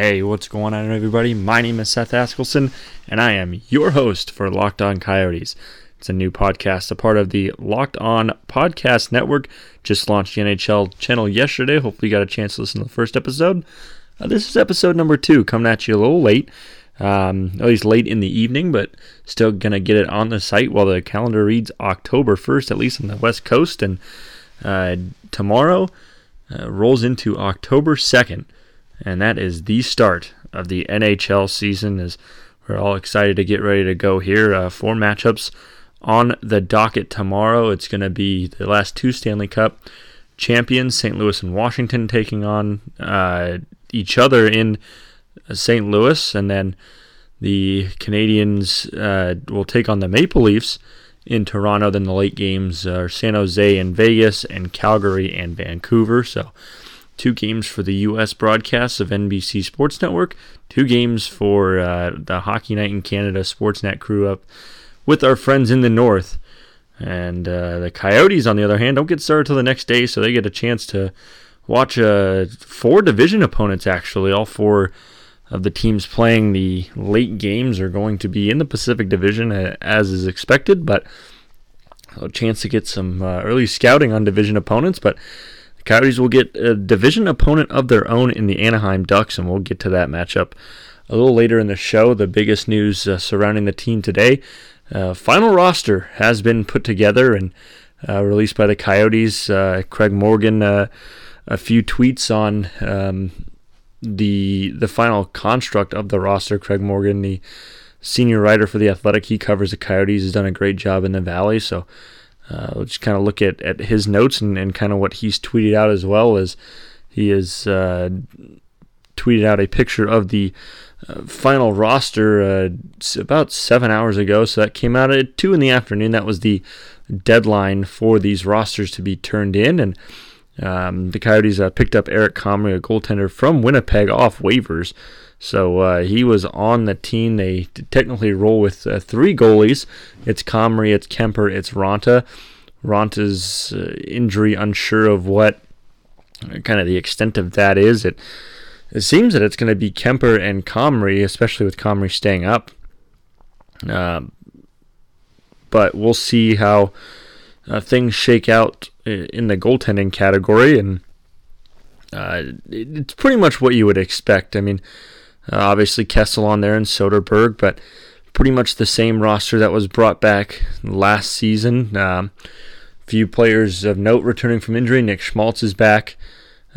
Hey, what's going on, everybody? My name is Seth Askelson, and I am your host for Locked On Coyotes. It's a new podcast, a part of the Locked On Podcast Network. Just launched the NHL channel yesterday. Hopefully, you got a chance to listen to the first episode. Uh, this is episode number two, coming at you a little late, um, at least late in the evening, but still going to get it on the site while the calendar reads October 1st, at least on the West Coast. And uh, tomorrow uh, rolls into October 2nd and that is the start of the NHL season. As we're all excited to get ready to go here. Uh, four matchups on the docket tomorrow. It's going to be the last two Stanley Cup champions, St. Louis and Washington, taking on uh, each other in St. Louis, and then the Canadiens uh, will take on the Maple Leafs in Toronto. Then the late games are San Jose and Vegas, and Calgary and Vancouver. So two games for the U.S. broadcasts of NBC Sports Network, two games for uh, the Hockey Night in Canada Sportsnet crew up with our friends in the North. And uh, the Coyotes, on the other hand, don't get started till the next day, so they get a chance to watch uh, four division opponents, actually. All four of the teams playing the late games are going to be in the Pacific Division, uh, as is expected, but a chance to get some uh, early scouting on division opponents. But Coyotes will get a division opponent of their own in the Anaheim Ducks, and we'll get to that matchup a little later in the show. The biggest news uh, surrounding the team today uh, final roster has been put together and uh, released by the Coyotes. Uh, Craig Morgan, uh, a few tweets on um, the the final construct of the roster. Craig Morgan, the senior writer for the Athletic, he covers the Coyotes, has done a great job in the Valley. So uh, we'll just kind of look at, at his notes and, and kind of what he's tweeted out as well as he has uh, tweeted out a picture of the uh, final roster uh, about seven hours ago. So that came out at two in the afternoon. That was the deadline for these rosters to be turned in, and um, the Coyotes uh, picked up Eric Comrie, a goaltender from Winnipeg, off waivers. So uh, he was on the team. They technically roll with uh, three goalies. It's Comrie, it's Kuemper, it's Raanta. Raanta's uh, injury, unsure of what uh, kind of the extent of that is. It it seems that it's going to be Kuemper and Comrie, especially with Comrie staying up. Um, but we'll see how uh, things shake out in the goaltending category, and uh, it's pretty much what you would expect. I mean, uh, obviously, Kessel on there and Soderberg, but pretty much the same roster that was brought back last season. Um, few players of note returning from injury. Nick Schmaltz is back.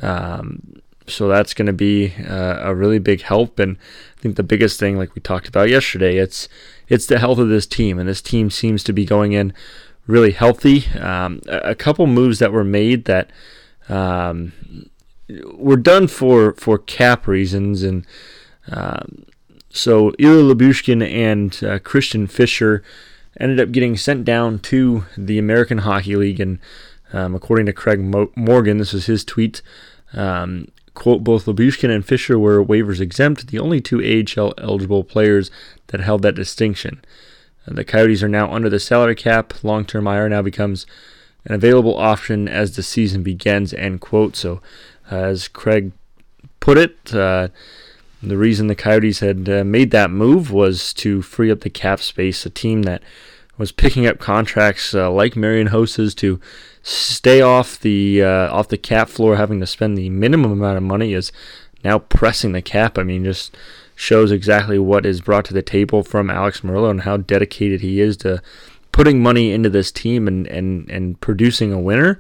Um, so that's going to be uh, a really big help. And I think the biggest thing, like we talked about yesterday, it's it's the health of this team, and this team seems to be going in really healthy. Um, a, couple moves that were made that um, were done for for cap reasons, and um, so Ilya Lyubushkin and uh, Christian Fischer ended up getting sent down to the American Hockey League, and um, according to Craig Mo- Morgan, this was his tweet. Um, quote, both Lyubushkin and Fischer were waivers exempt, the only two AHL eligible players that held that distinction. The Coyotes are now under the salary cap. Long term IR now becomes an available option as the season begins, end quote. So, uh, as Craig put it, uh, the reason the Coyotes had uh, made that move was to free up the cap space. A team that was picking up contracts uh, like Marian Hossa's to stay off the uh, off the cap floor, having to spend the minimum amount of money, is now pressing the cap. I mean, just shows exactly what is brought to the table from Alex Meruelo and how dedicated he is to putting money into this team and and and producing a winner.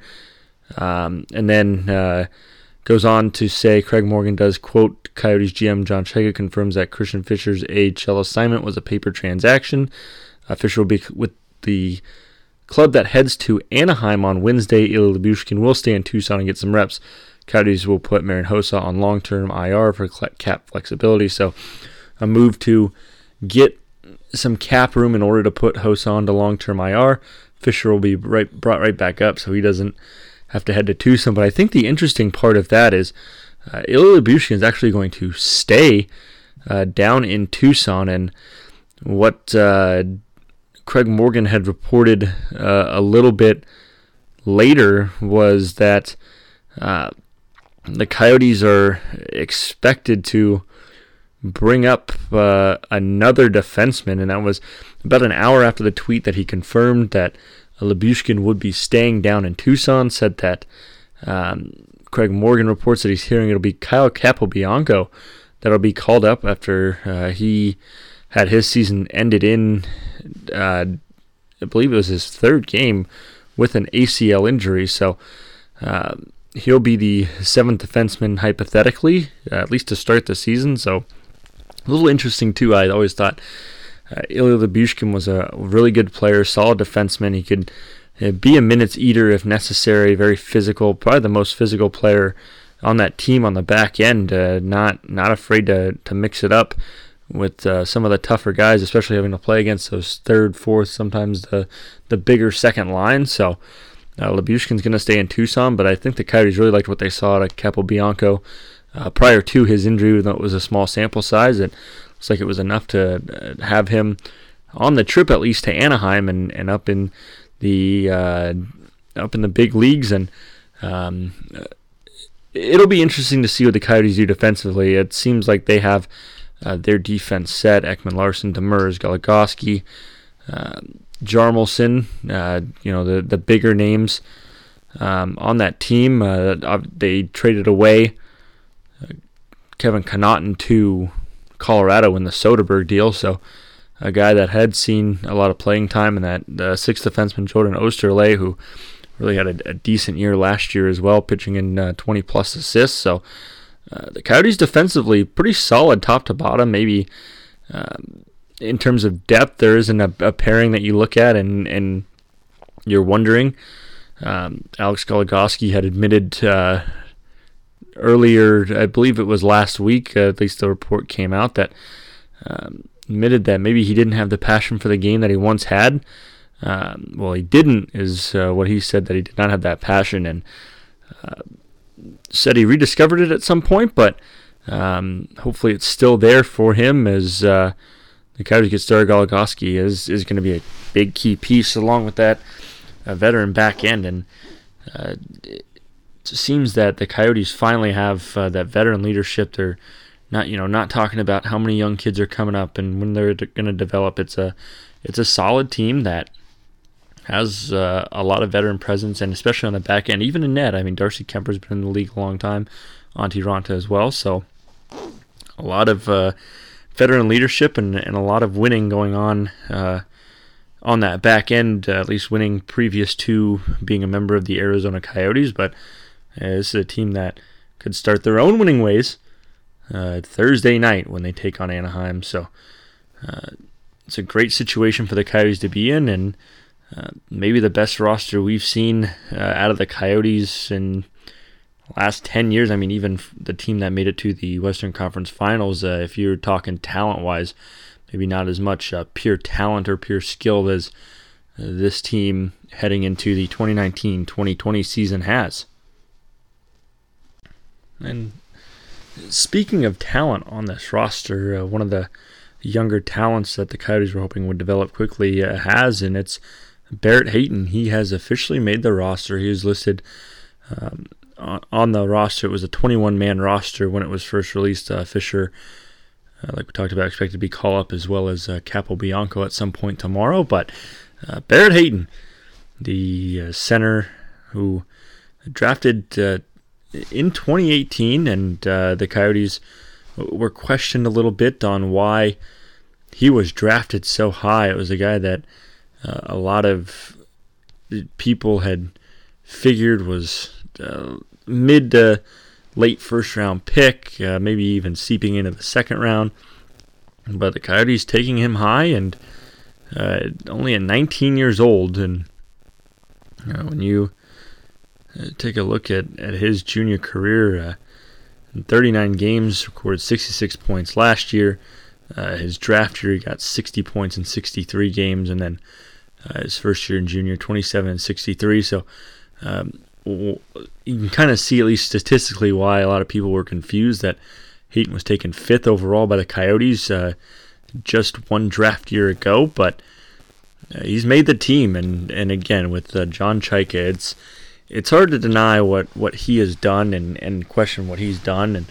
Um, and then uh, Goes on to say Craig Morgan does quote Coyotes GM John Chayka confirms that Christian Fischer's AHL assignment was a paper transaction. Uh, Fischer will be with the club that heads to Anaheim on Wednesday. Ilya Lyubushkin will stay in Tucson and get some reps. Coyotes will put Marian Hossa on long-term IR for cap flexibility. So a move to get some cap room in order to put Hossa onto long-term IR. Fischer will be right brought right back up, so he doesn't have to head to Tucson. But I think the interesting part of that is uh, is actually going to stay uh, down in Tucson. And what uh, Craig Morgan had reported uh, a little bit later was that uh, the Coyotes are expected to bring up uh, another defenseman, and that was about an hour after the tweet that he confirmed that Lyubushkin would be staying down in Tucson. Said that um, Craig Morgan reports that he's hearing it'll be Kyle Capobianco that'll be called up after uh, he had his season ended in, uh, I believe it was his third game with an ACL injury. So uh, he'll be the seventh defenseman hypothetically, uh, at least to start the season. So a little interesting too. I always thought uh, Ilya Lyubushkin was a really good player, solid defenseman. He could uh, be a minutes eater if necessary. Very physical, probably the most physical player on that team on the back end. Uh, not not afraid to to mix it up with uh, some of the tougher guys, especially having to play against those third, fourth, sometimes the the bigger second line. So uh, Lyubushkin's going to stay in Tucson, but I think the Coyotes really liked what they saw at Capobianco uh, prior to his injury, even though it was a small sample size. It looks like it was enough to uh, have him on the trip at least to Anaheim and, and up in the uh, up in the big leagues and. Um, it'll be interesting to see what the Coyotes do defensively. It seems like they have uh, their defense set. Ekman Larsson, Demers, Goligoski, uh, Hjalmarsson, uh, you know, the, the bigger names um, on that team. Uh, they traded away uh, Kevin Connauton to Colorado in the Soderberg deal, so a guy that had seen a lot of playing time, and that the sixth defenseman Jordan Oesterle, who really had a, a, decent year last year as well, pitching in uh, 20 plus assists. So uh, the Coyotes defensively pretty solid top to bottom. Maybe um, in terms of depth, there isn't a, a, pairing that you look at and and you're wondering. Um, Alex Goligoski had admitted uh, earlier, I believe it was last week, uh, at least the report came out that um, admitted that maybe he didn't have the passion for the game that he once had. Um, well, he didn't, is uh, what he said that he did not have that passion, and uh, said he rediscovered it at some point, but um, hopefully it's still there for him as uh, the Coyotes get started. Goligoski is is going to be a big key piece along with that uh, veteran back end, and uh, it seems that the Coyotes finally have uh, that veteran leadership. They're not you know not talking about how many young kids are coming up and when they're going to develop. It's a it's a solid team that has uh, a lot of veteran presence, and especially on the back end, even in net. I mean, Darcy Kuemper's been in the league a long time, Antti Raanta as well. So a lot of uh, veteran leadership and, and a lot of winning going on uh, on that back end, uh, at least winning previous to being a member of the Arizona Coyotes. But uh, this is a team that could start their own winning ways uh, Thursday night when they take on Anaheim. So it's a great situation for the Coyotes to be in, and uh, maybe the best roster we've seen uh, out of the Coyotes in last 10 years. I mean, even the team that made it to the Western Conference Finals, uh, if you're talking talent wise, maybe not as much uh, pure talent or pure skill as uh, this team heading into the 2019 2020 season has. And speaking of talent on this roster, one of the younger talents that the Coyotes were hoping would develop quickly has, and it's Barrett Hayton, he has officially made the roster. He was listed um, on the roster. It was a 21 man roster when it was first released. Uh, Fischer, uh, like we talked about, expected to be call up as well as uh, Capobianco at some point tomorrow. But uh, Barrett Hayton, the uh, center who drafted uh, in 2018, and the Coyotes were questioned a little bit on why he was drafted so high. It was a guy that a lot of people had figured was uh, mid to late first round pick, uh, maybe even seeping into the second round. But the Coyotes taking him high and uh, only at 19 years old. And when you uh, take a look at, at his junior career, uh, in 39 games, recorded 66 points last year. his draft year, he got 60 points in 63 games, and then uh, his first year in junior, 27 and 63. So um, you can kind of see, at least statistically, why a lot of people were confused that Hayton was taken fifth overall by the Coyotes uh, just one draft year ago. But uh, he's made the team, and and again with uh, John Chayka, it's it's hard to deny what, what he has done and, and question what he's done. And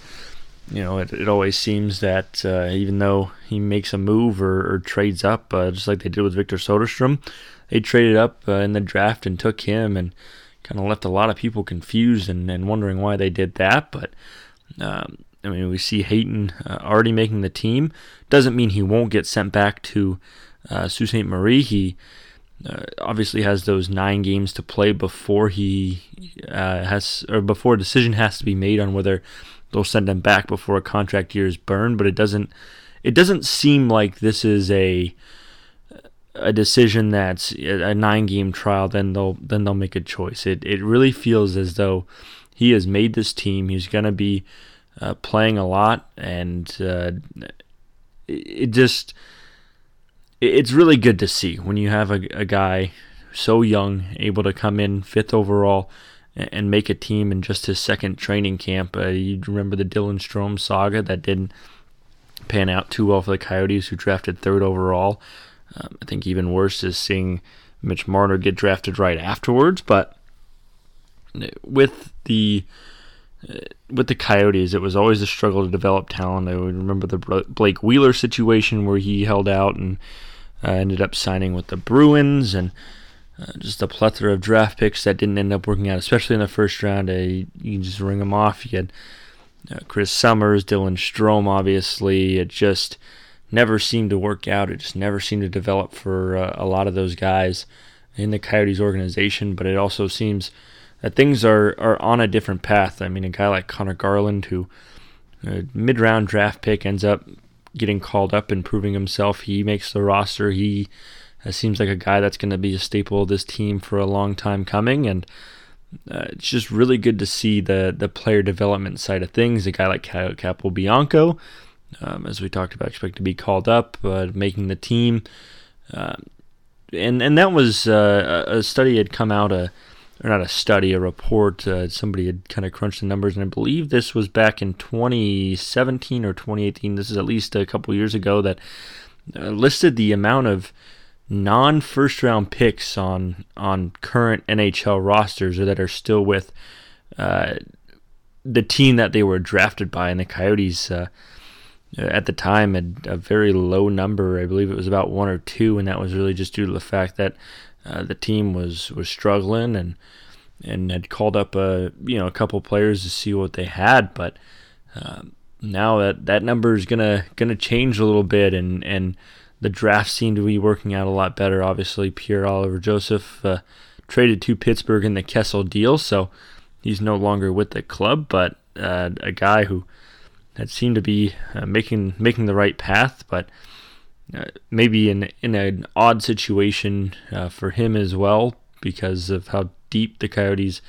you know, it, it always seems that uh, even though he makes a move or, or trades up, uh, just like they did with Victor Soderstrom, they traded up uh, in the draft and took him and kind of left a lot of people confused and, and wondering why they did that. But um, I mean, we see Hayton uh, already making the team. Doesn't mean he won't get sent back to uh, Sault Ste. Marie. He uh, obviously has those nine games to play before he uh, has or before a decision has to be made on whether they'll send him back before a contract year is burned. But it doesn't it doesn't seem like this is a a decision that's a nine game trial. Then they'll then they'll make a choice. It it really feels as though he has made this team. He's going to be uh, playing a lot, and uh, it just it's really good to see when you have a, a guy so young able to come in fifth overall and make a team in just his second training camp. Uh, you remember the Dylan Strome saga that didn't pan out too well for the Coyotes, who drafted third overall. Um, I think even worse is seeing Mitch Marner get drafted right afterwards. But with the uh, with the Coyotes, it was always a struggle to develop talent. I remember the Blake Wheeler situation where he held out and uh, ended up signing with the Bruins and uh, just a plethora of draft picks that didn't end up working out, especially in the first round. Uh, you, just ring them off. You had uh, Chris Summers, Dylan Strome, obviously. It just never seemed to work out. It just never seemed to develop for uh, a lot of those guys in the Coyotes organization. But it also seems that things are, are on a different path. I mean, a guy like Conor Garland, who uh, mid round draft pick ends up getting called up and proving himself. He makes the roster. He uh, seems like a guy that's going to be a staple of this team for a long time coming. And uh, it's just really good to see the the player development side of things. A guy like capo Capobianco, um, as we talked about, expect to be called up, uh, making the team. Uh, and and that was uh, a study had come out a or not a study, a report. Uh, somebody had kind of crunched the numbers, and I believe this was back in 2017 or 2018. This is at least a couple years ago that uh, listed the amount of non-first round picks on on current NHL rosters or that are still with uh, the team that they were drafted by, and the Coyotes uh, at the time had a very low number. I believe it was about one or two, and that was really just due to the fact that uh, the team was was struggling and and had called up a you know a couple players to see what they had, but. Um, now that that number is gonna gonna change a little bit, and and the draft seemed to be working out a lot better. Obviously, Pierre Oliver Joseph uh, traded to Pittsburgh in the Kessel deal, so he's no longer with the club. But uh, a guy who had seemed to be uh, making making the right path, but uh, maybe in in an odd situation uh, for him as well because of how deep the Coyotes'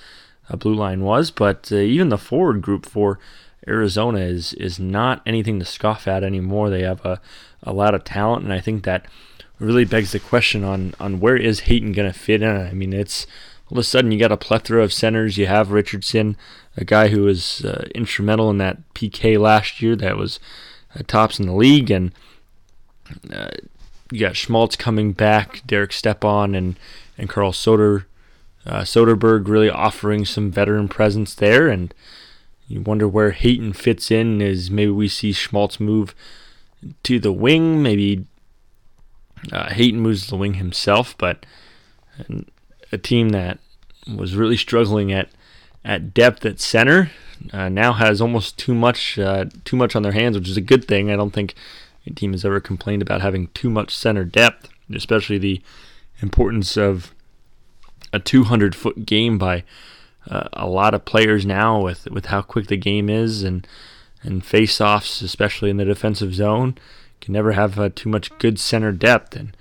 uh, blue line was. But even the forward group for Arizona is is not anything to scoff at anymore. They have a, a lot of talent, and I think that really begs the question on on where is Hayton going to fit in. I mean, it's all of a sudden you got a plethora of centers. You have Richardson, a guy who was uh, instrumental in that PK last year that was uh, tops in the league, and uh, you got Schmaltz coming back, Derek Stepan, and and Carl Soder. Uh, Soderberg really offering some veteran presence there, and you wonder where Hayton fits in. Is maybe we see Schmaltz move to the wing, maybe uh, Hayton moves the wing himself, but a team that was really struggling at at depth at center uh, now has almost too much uh, too much on their hands, which is a good thing. I don't think a team has ever complained about having too much center depth, especially the importance of a 200 foot game by uh, a lot of players now with with how quick the game is and and face-offs, especially in the defensive zone, can never have uh, too much good center depth, and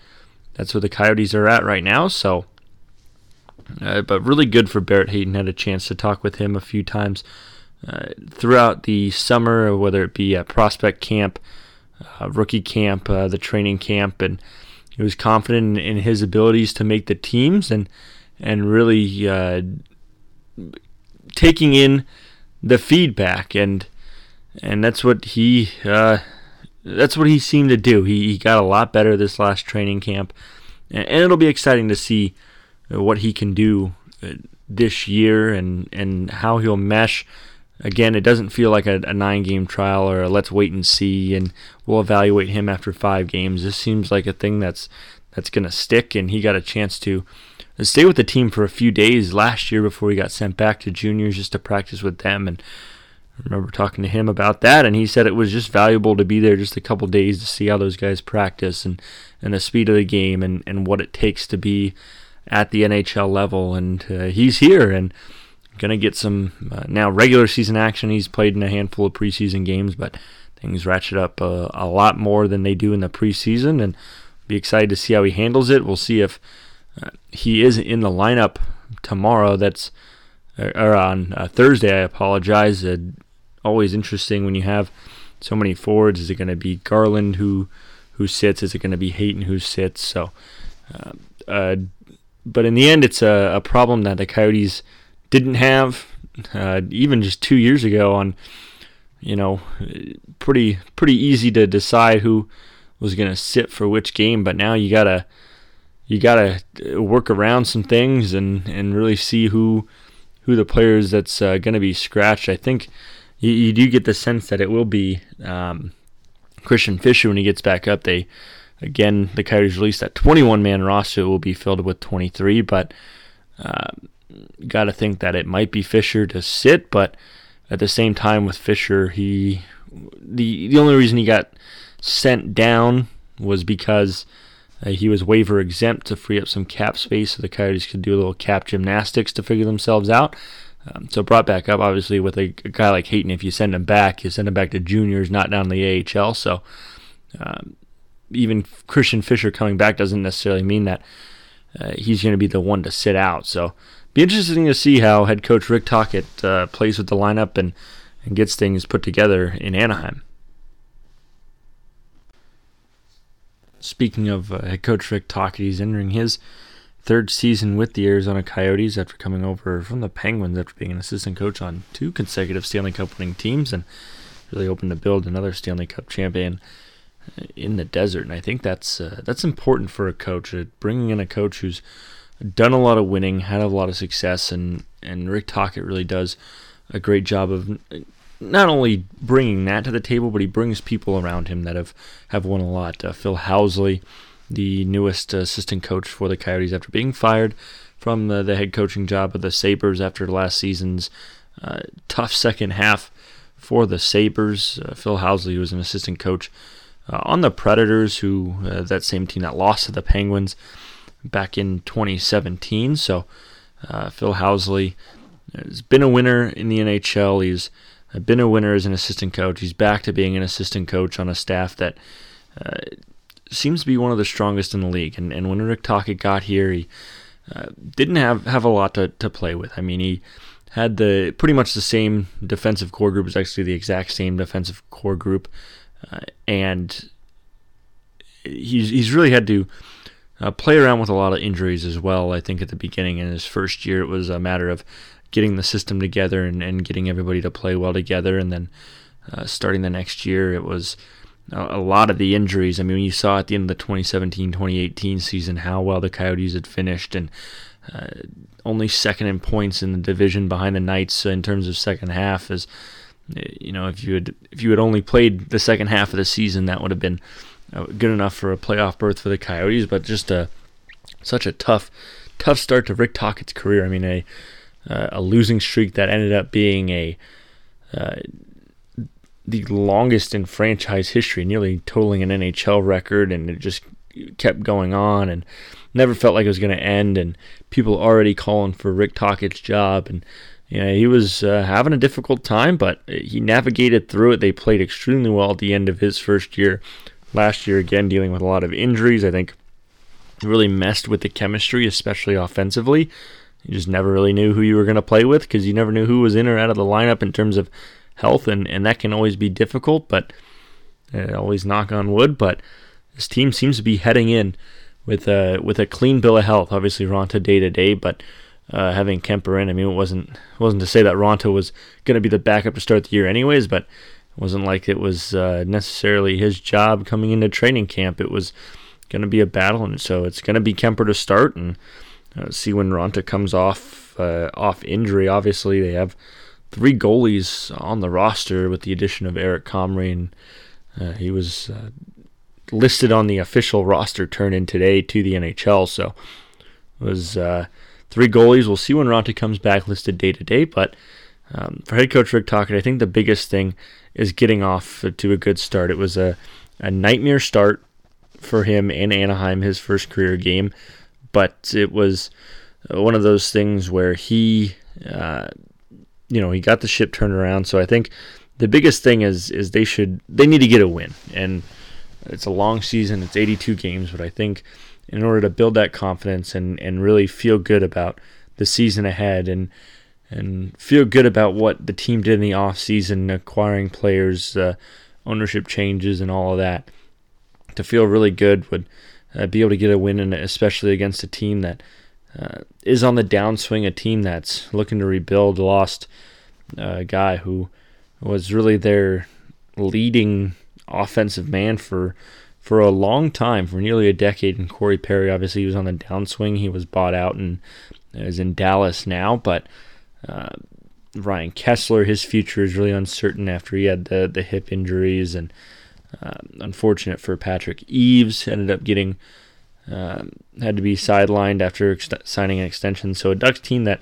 that's where the Coyotes are at right now. So, uh, but really good for Barrett Hayton. Had a chance to talk with him a few times uh, throughout the summer, whether it be at prospect camp, uh, rookie camp, uh, the training camp, and he was confident in, in, his abilities to make the teams and and really uh, taking in the feedback and and that's what he uh, that's what he seemed to do. He, he got a lot better this last training camp, and, and it'll be exciting to see what he can do uh, this year and and how he'll mesh again, it doesn't feel like a, a nine game trial or let's wait and see and we'll evaluate him after five games. This seems like a thing that's that's going to stick, and he got a chance to stay with the team for a few days last year before he got sent back to juniors just to practice with them. And I remember talking to him about that, and he said it was just valuable to be there just a couple days to see how those guys practice and, and the speed of the game and, and what it takes to be at the NHL level. And uh, he's here and going to get some uh, now regular season action. He's played in a handful of preseason games, but things ratchet up uh, a lot more than they do in the preseason. And be excited to see how he handles it. We'll see if uh, he is in the lineup tomorrow. That's uh, or on uh, Thursday. I apologize. Always interesting when you have so many forwards. Is it going to be Garland who who sits? Is it going to be Hayton who sits? So, uh, but in the end, it's a, a, problem that the Coyotes didn't have even just two years ago. On you know, pretty pretty easy to decide who was going to sit for which game, but now you gotta you gotta work around some things and and really see who who the players that's uh, going to be scratched. I think you, you, do get the sense that it will be um, Christian Fischer when he gets back up. They again the Coyotes released that 21 man roster will be filled with 23, but uh, got to think that it might be Fischer to sit, but at the same time with Fischer, he the the only reason he got sent down was because uh, he was waiver exempt to free up some cap space so the Coyotes could do a little cap gymnastics to figure themselves out. Um, so brought back up, obviously, with a, a, guy like Hayton, if you send him back, you send him back to juniors, not down the AHL. So um, even Christian Fischer coming back doesn't necessarily mean that uh, he's going to be the one to sit out. So be interesting to see how head coach Rick Tocchet uh, plays with the lineup and, and gets things put together in Anaheim. Speaking of uh, head coach Rick Tocchet, he's entering his third season with the Arizona Coyotes after coming over from the Penguins after being an assistant coach on two consecutive Stanley Cup winning teams and really hoping to build another Stanley Cup champion in the desert. And I think that's uh, that's important for a coach, uh, bringing in a coach who's done a lot of winning, had a lot of success, and and Rick Tocchet really does a great job of not only bringing that to the table, but he brings people around him that have, have won a lot. Uh, Phil Housley, the newest assistant coach for the Coyotes after being fired from the, the head coaching job of the Sabres after last season's uh, tough second half for the Sabres. Uh, Phil Housley who was an assistant coach uh, on the Predators, who uh, that same team that lost to the Penguins back in 2017. So uh, Phil Housley has been a winner in the NHL. He's I've been a winner as an assistant coach. He's back to being an assistant coach on a staff that uh, seems to be one of the strongest in the league. And, and when Rick Tocchet got here, he uh, didn't have, have a lot to, to play with. I mean, he had the pretty much the same defensive core group. It's actually the exact same defensive core group, uh, and he's he's really had to uh, play around with a lot of injuries as well. I think at the beginning in his first year, it was a matter of getting the system together and, and getting everybody to play well together. And then uh, starting the next year, it was a, lot of the injuries. I mean, you saw at the end of the 2017 2018 season how well the Coyotes had finished and uh, only second in points in the division behind the Knights in terms of second half. Is you know, if you had if you had only played the second half of the season, that would have been uh, good enough for a playoff berth for the Coyotes. But just a such a tough, tough start to Rick Tocchet's career. I mean, a uh, a losing streak that ended up being a uh, the longest in franchise history, nearly totaling an NHL record, and it just kept going on and never felt like it was going to end. And people already calling for Rick Tocchet's job, and know, he was uh, having a difficult time, but he navigated through it. They played extremely well at the end of his first year. Last year, again, dealing with a lot of injuries. I think really messed with the chemistry, especially offensively. You just never really knew who you were going to play with because you never knew who was in or out of the lineup in terms of health, and, and that can always be difficult, but uh, always knock on wood. But this team seems to be heading in with a, with a clean bill of health. Obviously, Raanta day to day, but uh, having Kuemper in, I mean, it wasn't, wasn't to say that Raanta was going to be the backup to start the year, anyways, but it wasn't like it was uh, necessarily his job coming into training camp. It was going to be a battle, and so it's going to be Kuemper to start, and uh, see when Raanta comes off uh, off injury. Obviously, they have three goalies on the roster with the addition of Eric Comrie, and uh, he was uh, listed on the official roster turn in today to the NHL. So it was three goalies. We'll see when Raanta comes back listed day to day, but um, for head coach Rick Tocchet, I think the biggest thing is getting off to a good start. It was a, a nightmare start for him in Anaheim, his first career game, but it was one of those things where he, uh, you know, he got the ship turned around. So I think the biggest thing is is they should they need to get a win, and it's a long season. It's 82 games, but I think in order to build that confidence and and really feel good about the season ahead and and feel good about what the team did in the off season, acquiring players, uh, ownership changes, and all of that. To feel really good would uh, be able to get a win, and especially against a team that uh, is on the downswing, a team that's looking to rebuild, lost uh, a guy who was really their leading offensive man for for a long time, for nearly a decade. And Corey Perry, obviously, he was on the downswing. He was bought out and is in Dallas now, but uh, Ryan Kesler, his future is really uncertain after he had the the hip injuries, and uh, unfortunate for Patrick Eaves, ended up getting um, had to be sidelined after ex- signing an extension. So a Ducks team that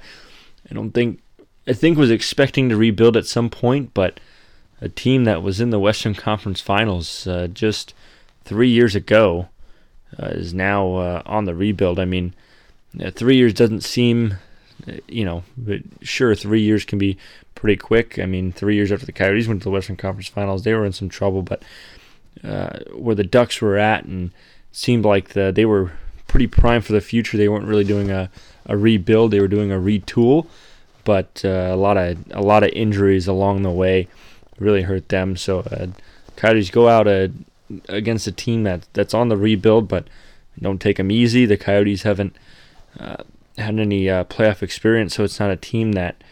I don't think I think was expecting to rebuild at some point, but a team that was in the Western Conference Finals uh, just three years ago uh, is now uh, on the rebuild. I mean, three years doesn't seem you know, but sure, three years can be pretty quick. I mean, three years after the Coyotes went to the Western Conference Finals, they were in some trouble. But uh, where the Ducks were at, and seemed like the they were pretty prime for the future. They weren't really doing a, a rebuild; they were doing a retool. But uh, a lot of a lot of injuries along the way really hurt them. So uh, Coyotes go out uh, against a team that that's on the rebuild, but don't take them easy. The Coyotes haven't uh, had any uh, playoff experience, so it's not a team that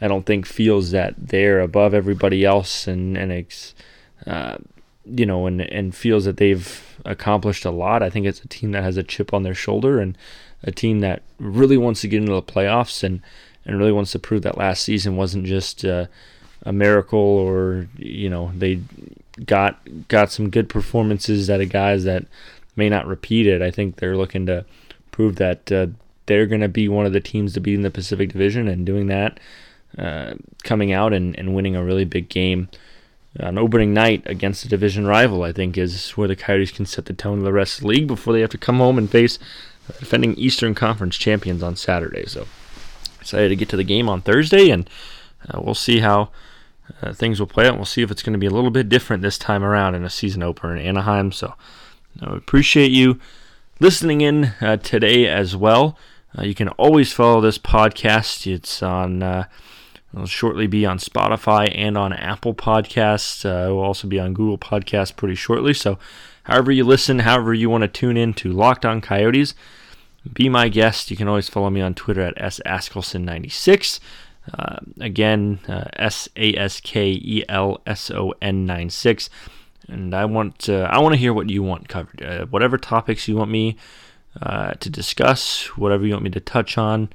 I don't think feels that they're above everybody else and and ex, uh, you know and and feels that they've accomplished a lot. I think it's a team that has a chip on their shoulder and a team that really wants to get into the playoffs and and really wants to prove that last season wasn't just uh, a miracle or you know they got got some good performances out of guys that may not repeat it. I think they're looking to prove that uh, they're going to be one of the teams to beat in the Pacific Division, and doing that, uh, coming out and, and winning a really big game on opening night against a division rival, I think, is where the Coyotes can set the tone of the rest of the league before they have to come home and face defending Eastern Conference champions on Saturday. So excited to get to the game on Thursday, and uh, we'll see how. Uh, things will play out. We'll see if it's going to be a little bit different this time around in a season opener in Anaheim. So, I appreciate you listening in uh, today as well. Uh, you can always follow this podcast. It's on. Uh, It'll shortly be on Spotify and on Apple Podcasts. Uh, it will also be on Google Podcasts pretty shortly. So, however you listen, however you want to tune in to Locked On Coyotes, be my guest. You can always follow me on Twitter at saskelson96. Uh, again, S A S K E L S O N 9 6. And I want uh, I want to hear what you want covered. Uh, whatever topics you want me uh, to discuss, whatever you want me to touch on,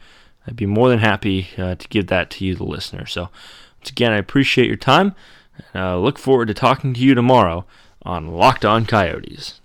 I'd be more than happy uh, to give that to you, the listener. So, once again, I appreciate your time. Look forward to talking to you tomorrow on Locked On Coyotes.